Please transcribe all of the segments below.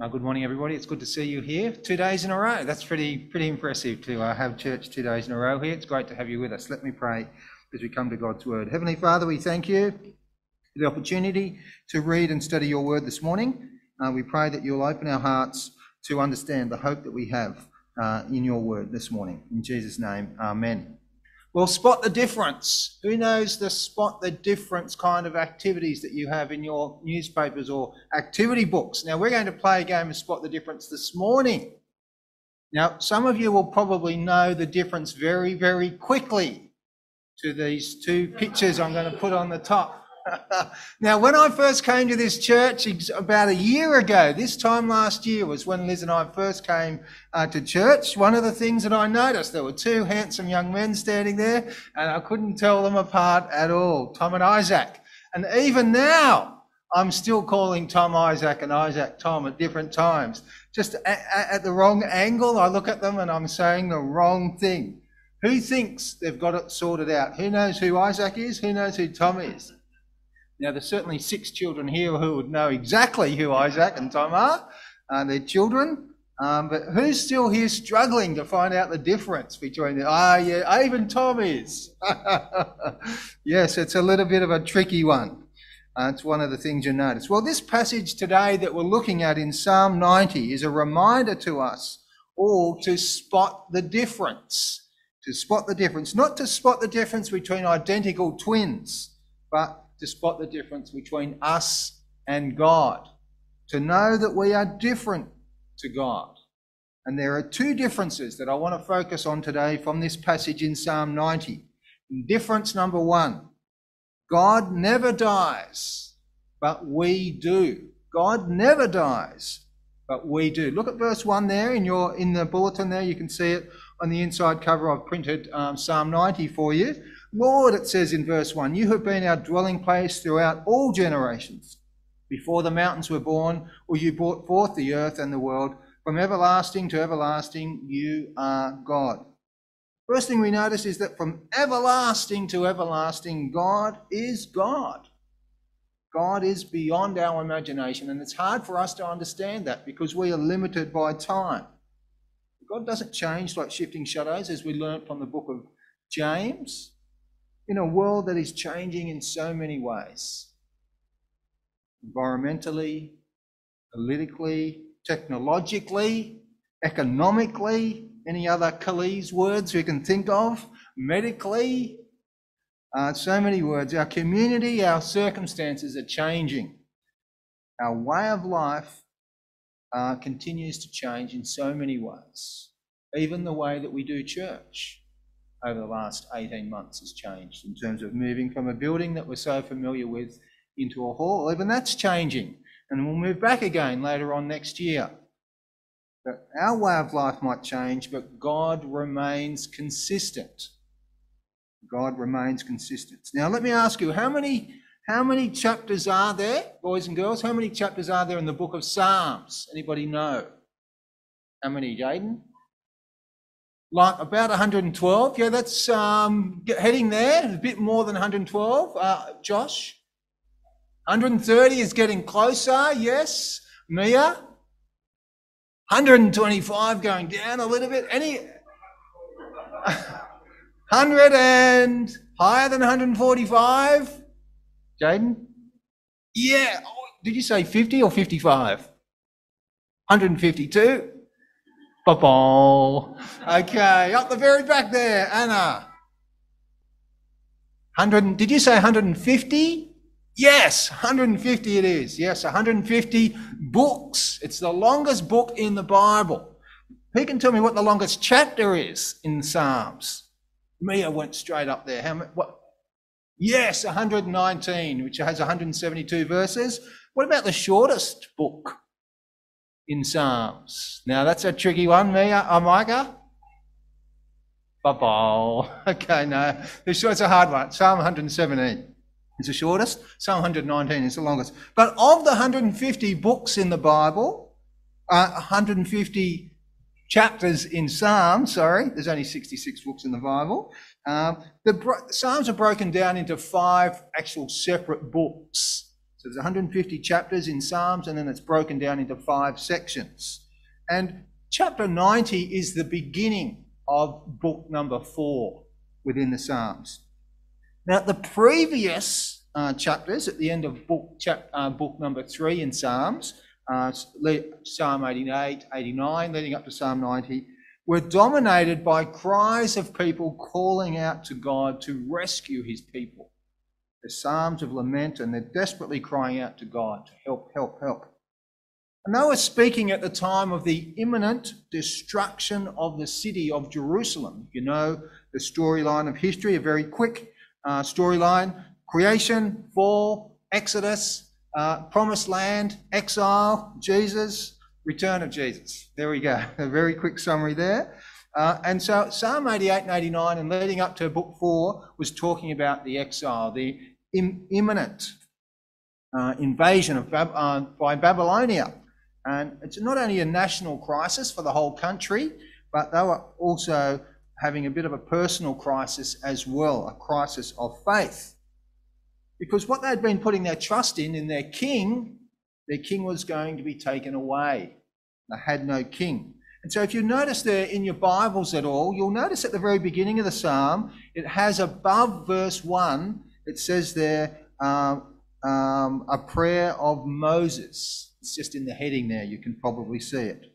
Uh, good morning, everybody. It's good to see you here. Two days in a row. That's pretty pretty impressive to uh, have church two days in a row here. It's great to have you with us. Let me pray as we come to God's word. Heavenly Father, we thank you for the opportunity to read and study your word this morning. Uh, we pray that you'll open our hearts to understand the hope that we have uh, in your word this morning. In Jesus' name, Amen. Well, spot the difference. Who knows the spot the difference kind of activities that you have in your newspapers or activity books? Now, we're going to play a game of spot the difference this morning. Now, some of you will probably know the difference very, very quickly to these two pictures I'm going to put on the top. now, when I first came to this church about a year ago, this time last year was when Liz and I first came uh, to church. One of the things that I noticed, there were two handsome young men standing there, and I couldn't tell them apart at all Tom and Isaac. And even now, I'm still calling Tom Isaac and Isaac Tom at different times. Just at the wrong angle, I look at them and I'm saying the wrong thing. Who thinks they've got it sorted out? Who knows who Isaac is? Who knows who Tom is? Now, there's certainly six children here who would know exactly who Isaac and Tom are, uh, their children. Um, but who's still here struggling to find out the difference between the, ah, yeah, even Tom is. yes, it's a little bit of a tricky one. Uh, it's one of the things you notice. Well, this passage today that we're looking at in Psalm 90 is a reminder to us all to spot the difference. To spot the difference, not to spot the difference between identical twins, but to spot the difference between us and God, to know that we are different to God. And there are two differences that I want to focus on today from this passage in Psalm 90. Difference number one God never dies, but we do. God never dies, but we do. Look at verse 1 there in your in the bulletin there. You can see it on the inside cover. I've printed um, Psalm 90 for you. Lord, it says in verse 1, you have been our dwelling place throughout all generations. Before the mountains were born, or you brought forth the earth and the world, from everlasting to everlasting, you are God. First thing we notice is that from everlasting to everlasting, God is God. God is beyond our imagination, and it's hard for us to understand that because we are limited by time. God doesn't change like shifting shadows, as we learnt from the book of James in a world that is changing in so many ways environmentally, politically, technologically, economically, any other Khalees words we can think of, medically, uh, so many words. Our community, our circumstances are changing. Our way of life uh, continues to change in so many ways, even the way that we do church over the last 18 months has changed in terms of moving from a building that we're so familiar with into a hall. Even that's changing. And we'll move back again later on next year. But our way of life might change, but God remains consistent. God remains consistent. Now, let me ask you how many, how many chapters are there, boys and girls? How many chapters are there in the book of Psalms? Anybody know? How many, Jaden? Like about 112. Yeah, that's um, heading there, a bit more than 112. Uh, Josh? 130 is getting closer, yes. Mia? 125 going down a little bit. Any 100 and higher than 145? Jaden? Yeah. Oh, did you say 50 or 55? 152? Okay, up the very back there, Anna. 100, did you say 150? Yes, 150 it is. Yes, 150 books. It's the longest book in the Bible. Who can tell me what the longest chapter is in Psalms? Mia went straight up there. How many, what? Yes, 119, which has 172 verses. What about the shortest book? In Psalms. Now that's a tricky one, Mia, oh, Micah. Bye Okay, no, it's a hard one. Psalm 117 is the shortest. Psalm 119 is the longest. But of the 150 books in the Bible, uh, 150 chapters in Psalms, sorry, there's only 66 books in the Bible. Um, the Psalms are broken down into five actual separate books. So there's 150 chapters in Psalms, and then it's broken down into five sections. And chapter 90 is the beginning of book number four within the Psalms. Now, the previous uh, chapters at the end of book, chap, uh, book number three in Psalms, uh, Psalm 88, 89, leading up to Psalm 90, were dominated by cries of people calling out to God to rescue his people. The Psalms of lament, and they're desperately crying out to God to help, help, help. And they were speaking at the time of the imminent destruction of the city of Jerusalem. You know the storyline of history, a very quick uh, storyline creation, fall, Exodus, uh, promised land, exile, Jesus, return of Jesus. There we go. A very quick summary there. Uh, and so Psalm 88 and 89 and leading up to book 4 was talking about the exile, the Im- imminent uh, invasion of Bab- uh, by Babylonia. And it's not only a national crisis for the whole country, but they were also having a bit of a personal crisis as well, a crisis of faith. Because what they'd been putting their trust in, in their king, their king was going to be taken away. They had no king. And so if you notice there in your Bibles at all, you'll notice at the very beginning of the psalm, it has above verse 1, it says there, um, um, a prayer of Moses. It's just in the heading there, you can probably see it.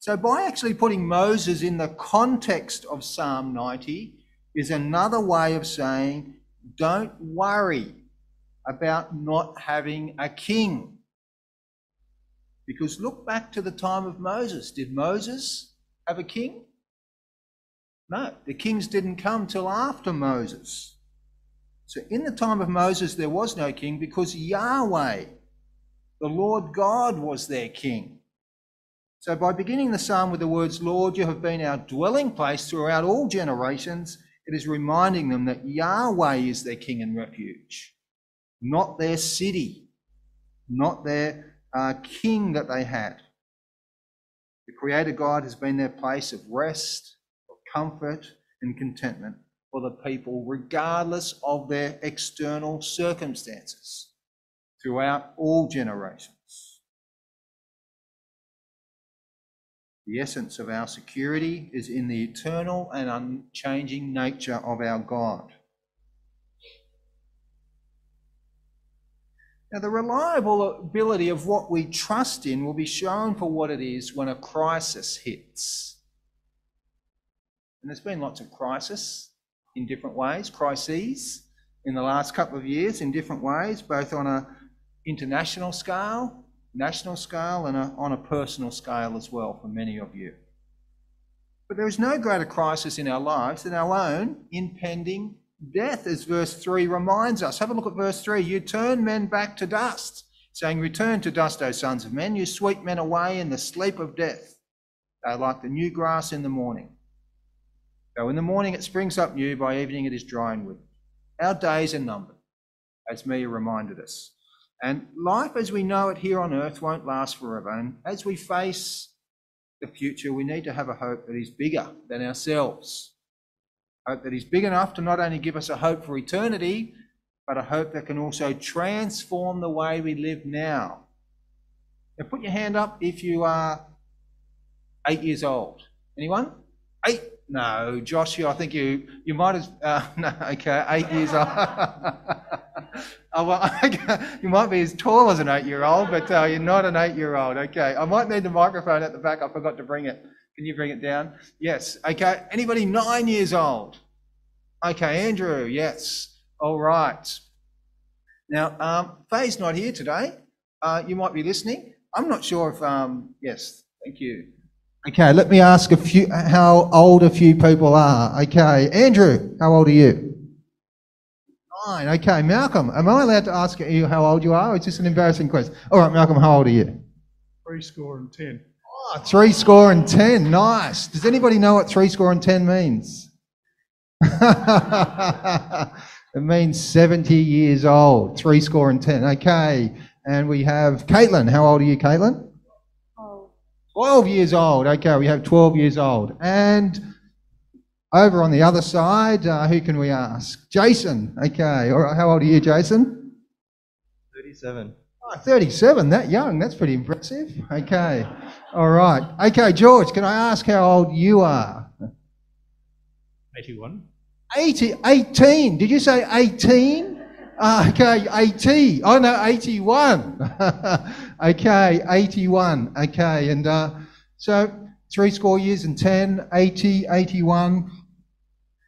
So by actually putting Moses in the context of Psalm 90 is another way of saying, don't worry about not having a king. Because look back to the time of Moses. Did Moses have a king? No, the kings didn't come till after Moses. So in the time of Moses, there was no king because Yahweh, the Lord God, was their king. So by beginning the psalm with the words, Lord, you have been our dwelling place throughout all generations, it is reminding them that Yahweh is their king and refuge not their city, not their uh, king that they had. The Creator God has been their place of rest, of comfort, and contentment for the people, regardless of their external circumstances, throughout all generations. The essence of our security is in the eternal and unchanging nature of our God. Now, the reliability of what we trust in will be shown for what it is when a crisis hits. And there's been lots of crises in different ways, crises in the last couple of years in different ways, both on a international scale, national scale, and a, on a personal scale as well for many of you. But there is no greater crisis in our lives than our own impending death, as verse 3 reminds us. Have a look at verse 3. You turn men back to dust, saying, Return to dust, O sons of men. You sweep men away in the sleep of death. They are like the new grass in the morning. Though in the morning it springs up new, by evening it is dry and withered. Our days are numbered, as Mia reminded us. And life as we know it here on earth won't last forever. And as we face the future, we need to have a hope that is bigger than ourselves. Hope that is big enough to not only give us a hope for eternity, but a hope that can also transform the way we live now. Now, put your hand up if you are eight years old. Anyone? Eight? No, Joshua, I think you you might have. Uh, no, okay, eight years old. oh, well, you might be as tall as an eight-year-old, but uh, you're not an eight-year-old. Okay, I might need the microphone at the back. I forgot to bring it. Can you bring it down? Yes. Okay. Anybody nine years old? Okay, Andrew. Yes. All right. Now, um, Faye's not here today. Uh, you might be listening. I'm not sure if. Um, yes. Thank you. Okay. Let me ask a few. How old a few people are? Okay, Andrew. How old are you? Nine. Okay, Malcolm. Am I allowed to ask you how old you are? Is this an embarrassing question? All right, Malcolm. How old are you? Three score and ten. Oh, three score and ten. Nice. Does anybody know what three score and ten means? it means 70 years old. Three score and ten. Okay. And we have Caitlin. How old are you, Caitlin? 12. 12 years old. Okay, we have 12 years old. And over on the other side, uh, who can we ask? Jason. Okay. All right. How old are you, Jason? 37. 37, that young, that's pretty impressive. Okay, all right. Okay, George, can I ask how old you are? 81. 80, 18. Did you say 18? Uh, okay, 80. Oh no, 81. okay, 81. Okay, and uh, so three score years and 10, 80, 81.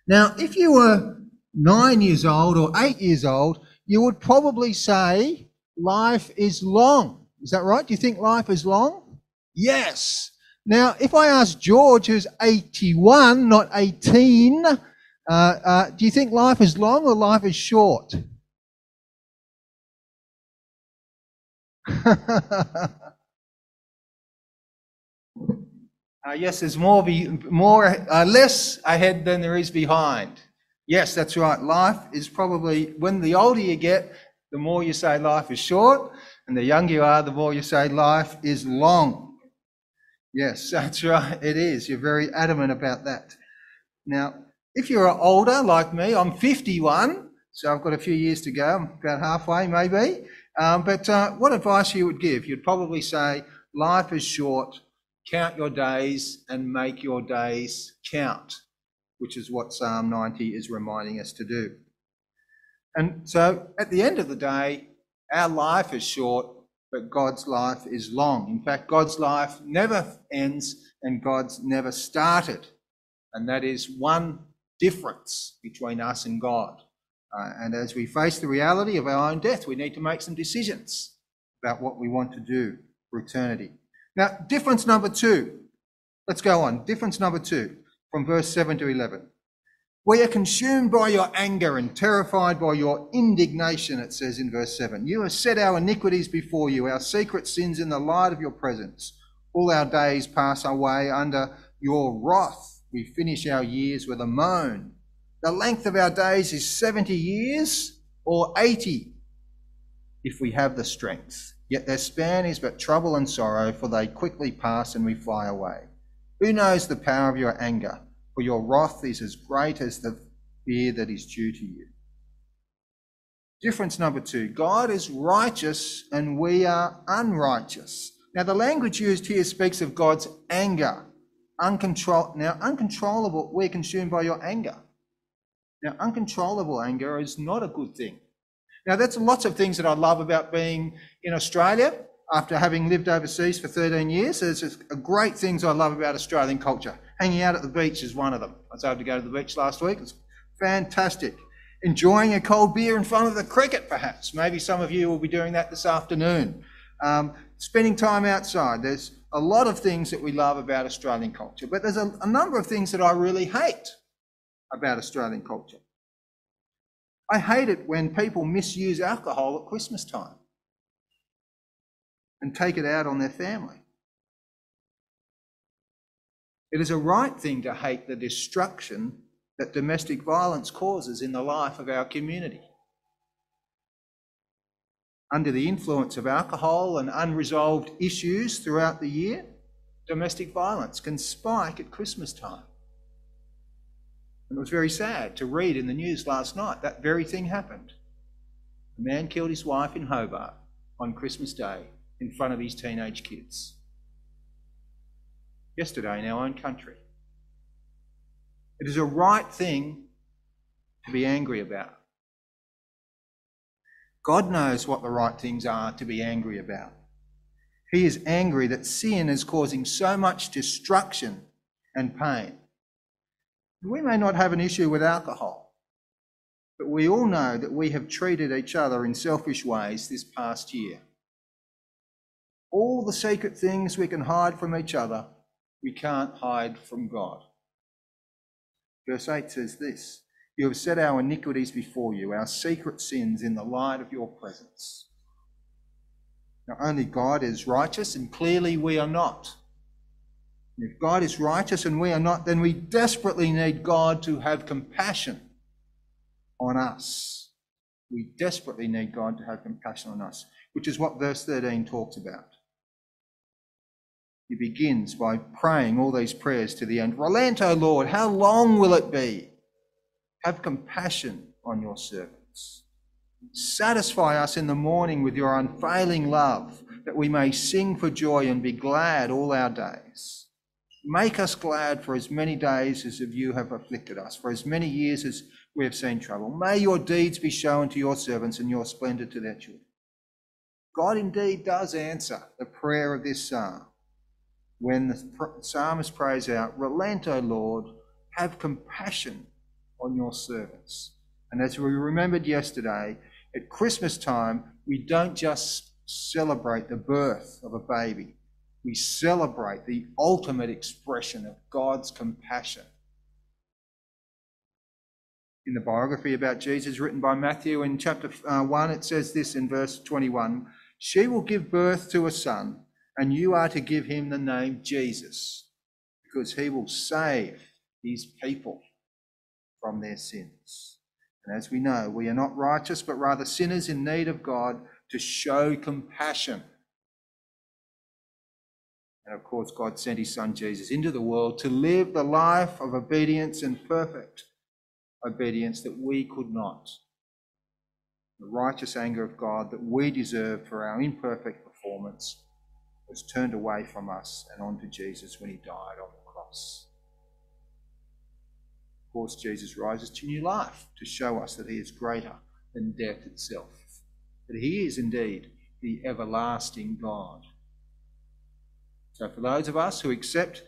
Now, if you were nine years old or eight years old, you would probably say life is long. Is that right? Do you think life is long? Yes. Now, if I ask George, who's 81, not 18, uh, uh, do you think life is long or life is short? uh, yes, there's more, be, more uh, less ahead than there is behind. Yes, that's right. Life is probably, when the older you get, the more you say life is short, and the younger you are, the more you say life is long. Yes, that's right. It is. You're very adamant about that. Now, if you're older like me, I'm 51, so I've got a few years to go. I'm about halfway, maybe. Um, but uh, what advice you would give? You'd probably say, life is short, count your days and make your days count, which is what Psalm 90 is reminding us to do. And so at the end of the day, our life is short, but God's life is long. In fact, God's life never ends and God's never started. And that is one difference between us and God. Uh, and as we face the reality of our own death, we need to make some decisions about what we want to do for eternity. Now, difference number two. Let's go on. Difference number two from verse 7 to 11. We are consumed by your anger and terrified by your indignation, it says in verse 7. You have set our iniquities before you, our secret sins in the light of your presence. All our days pass away under your wrath. We finish our years with a moan. The length of our days is 70 years or 80 if we have the strength. Yet their span is but trouble and sorrow, for they quickly pass and we fly away. Who knows the power of your anger? For your wrath is as great as the fear that is due to you. Difference number two God is righteous and we are unrighteous. Now, the language used here speaks of God's anger. Uncontrol- now, uncontrollable, we're consumed by your anger. Now, uncontrollable anger is not a good thing. Now, that's lots of things that I love about being in Australia after having lived overseas for 13 years. There's a great things I love about Australian culture. Hanging out at the beach is one of them. I was able to go to the beach last week. It's fantastic. Enjoying a cold beer in front of the cricket, perhaps. Maybe some of you will be doing that this afternoon. Um, spending time outside. There's a lot of things that we love about Australian culture, but there's a, a number of things that I really hate about Australian culture. I hate it when people misuse alcohol at Christmas time and take it out on their family. It is a right thing to hate the destruction that domestic violence causes in the life of our community. Under the influence of alcohol and unresolved issues throughout the year, domestic violence can spike at Christmas time. And it was very sad to read in the news last night that very thing happened. A man killed his wife in Hobart on Christmas Day in front of his teenage kids. Yesterday in our own country. It is a right thing to be angry about. God knows what the right things are to be angry about. He is angry that sin is causing so much destruction and pain. We may not have an issue with alcohol, but we all know that we have treated each other in selfish ways this past year. All the secret things we can hide from each other, we can't hide from God. Verse 8 says this You have set our iniquities before you, our secret sins in the light of your presence. Now, only God is righteous, and clearly we are not. If God is righteous and we are not, then we desperately need God to have compassion on us. We desperately need God to have compassion on us, which is what verse 13 talks about. He begins by praying all these prayers to the end. Relent, O Lord, how long will it be? Have compassion on your servants. Satisfy us in the morning with your unfailing love, that we may sing for joy and be glad all our days. Make us glad for as many days as of you have afflicted us, for as many years as we have seen trouble. May your deeds be shown to your servants and your splendour to their children. God indeed does answer the prayer of this psalm when the psalmist prays out, Relent, O Lord, have compassion on your servants. And as we remembered yesterday, at Christmas time, we don't just celebrate the birth of a baby, we celebrate the ultimate expression of God's compassion. In the biography about Jesus written by Matthew in chapter uh, 1, it says this in verse 21 She will give birth to a son, and you are to give him the name Jesus, because he will save his people from their sins. And as we know, we are not righteous, but rather sinners in need of God to show compassion. And of course, God sent his son Jesus into the world to live the life of obedience and perfect obedience that we could not. The righteous anger of God that we deserve for our imperfect performance was turned away from us and onto Jesus when he died on the cross Of course, Jesus rises to new life to show us that he is greater than death itself, that he is indeed the everlasting God. So, for those of us who accept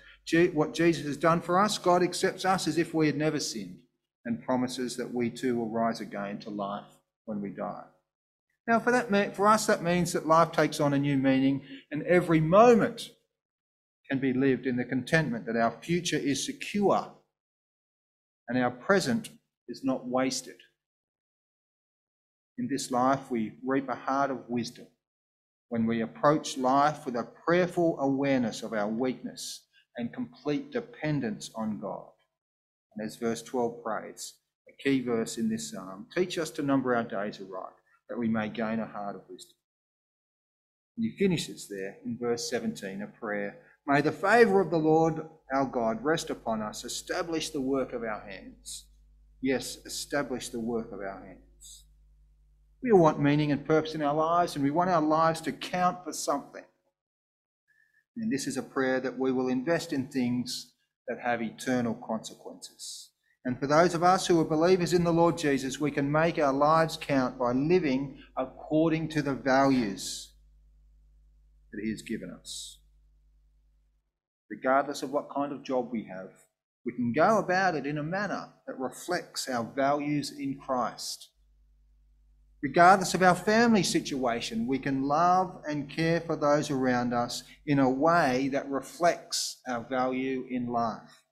what Jesus has done for us, God accepts us as if we had never sinned and promises that we too will rise again to life when we die. Now, for, that, for us, that means that life takes on a new meaning, and every moment can be lived in the contentment that our future is secure and our present is not wasted. In this life, we reap a heart of wisdom when we approach life with a prayerful awareness of our weakness and complete dependence on God. And as verse 12 prays, a key verse in this psalm, teach us to number our days aright, that we may gain a heart of wisdom. And he finishes there in verse 17, a prayer May the favour of the Lord our God rest upon us, establish the work of our hands. Yes, establish the work of our hands. We all want meaning and purpose in our lives, and we want our lives to count for something. And this is a prayer that we will invest in things that have eternal consequences. And for those of us who are believers in the Lord Jesus, we can make our lives count by living according to the values that He has given us regardless of what kind of job we have. We can go about it in a manner that reflects our values in Christ. Regardless of our family situation, we can love and care for those around us in a way that reflects our value in life.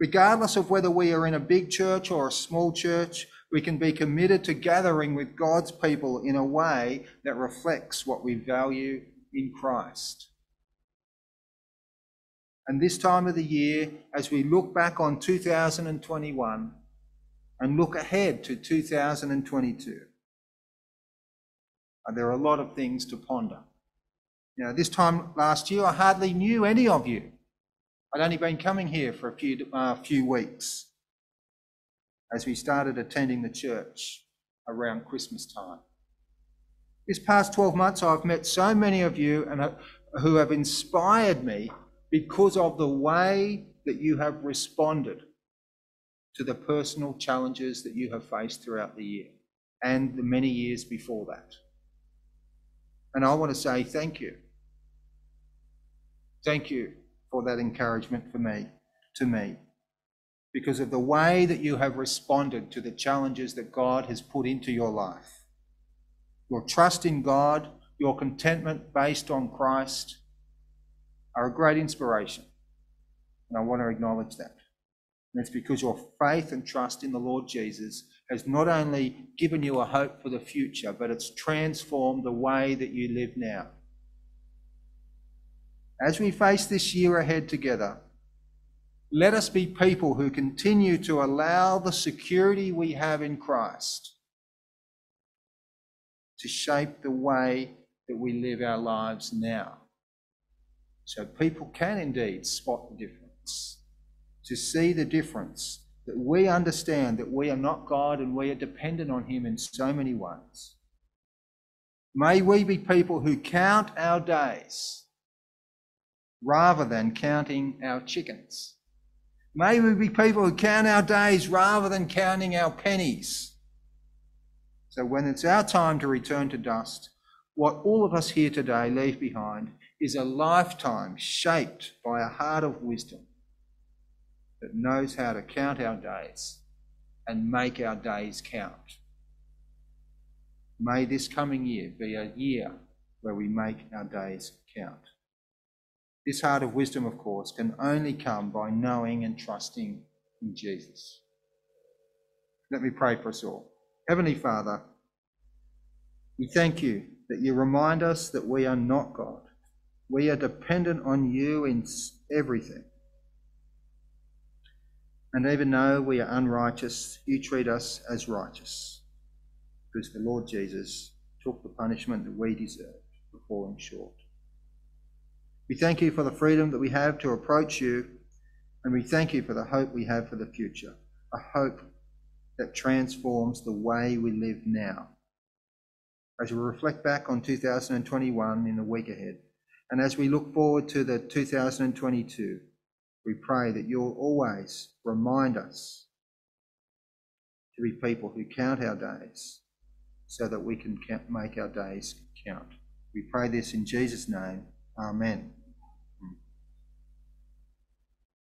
Regardless of whether we are in a big church or a small church, we can be committed to gathering with God's people in a way that reflects what we value in Christ. And this time of the year, as we look back on 2021 and look ahead to 2022, there are a lot of things to ponder. You know, this time last year, I hardly knew any of you. I'd only been coming here for a few, uh, few weeks as we started attending the church around Christmas time. This past 12 months, I've met so many of you and uh, who have inspired me because of the way that you have responded to the personal challenges that you have faced throughout the year and the many years before that. And I want to say thank you. Thank you for that encouragement for me, to me, because of the way that you have responded to the challenges that God has put into your life. Your trust in God, your contentment based on Christ, are a great inspiration. And I want to acknowledge that. And it's because your faith and trust in the Lord Jesus has not only given you a hope for the future, but it's transformed the way that you live now. As we face this year ahead together, let us be people who continue to allow the security we have in Christ to shape the way that we live our lives now. So people can indeed spot the difference, to see the difference that we understand that we are not God and we are dependent on Him in so many ways. May we be people who count our days rather than counting our chickens. May we be people who count our days rather than counting our pennies. So when it's our time to return to dust, what all of us here today leave behind is a lifetime shaped by a heart of wisdom that knows how to count our days and make our days count. May this coming year be a year where we make our days count. This heart of wisdom, of course, can only come by knowing and trusting in Jesus. Let me pray for us all. Heavenly Father, we thank you that you remind us that we are not God. We are dependent on you in everything. And even though we are unrighteous, you treat us as righteous because the Lord Jesus took the punishment that we deserved for falling short. We thank you for the freedom that we have to approach you, and we thank you for the hope we have for the future, a hope that transforms the way we live now. As we reflect back on 2021 in the week ahead, and as we look forward to the 2022, we pray that you'll always remind us to be people who count our days so that we can make our days count. We pray this in Jesus' name. Amen.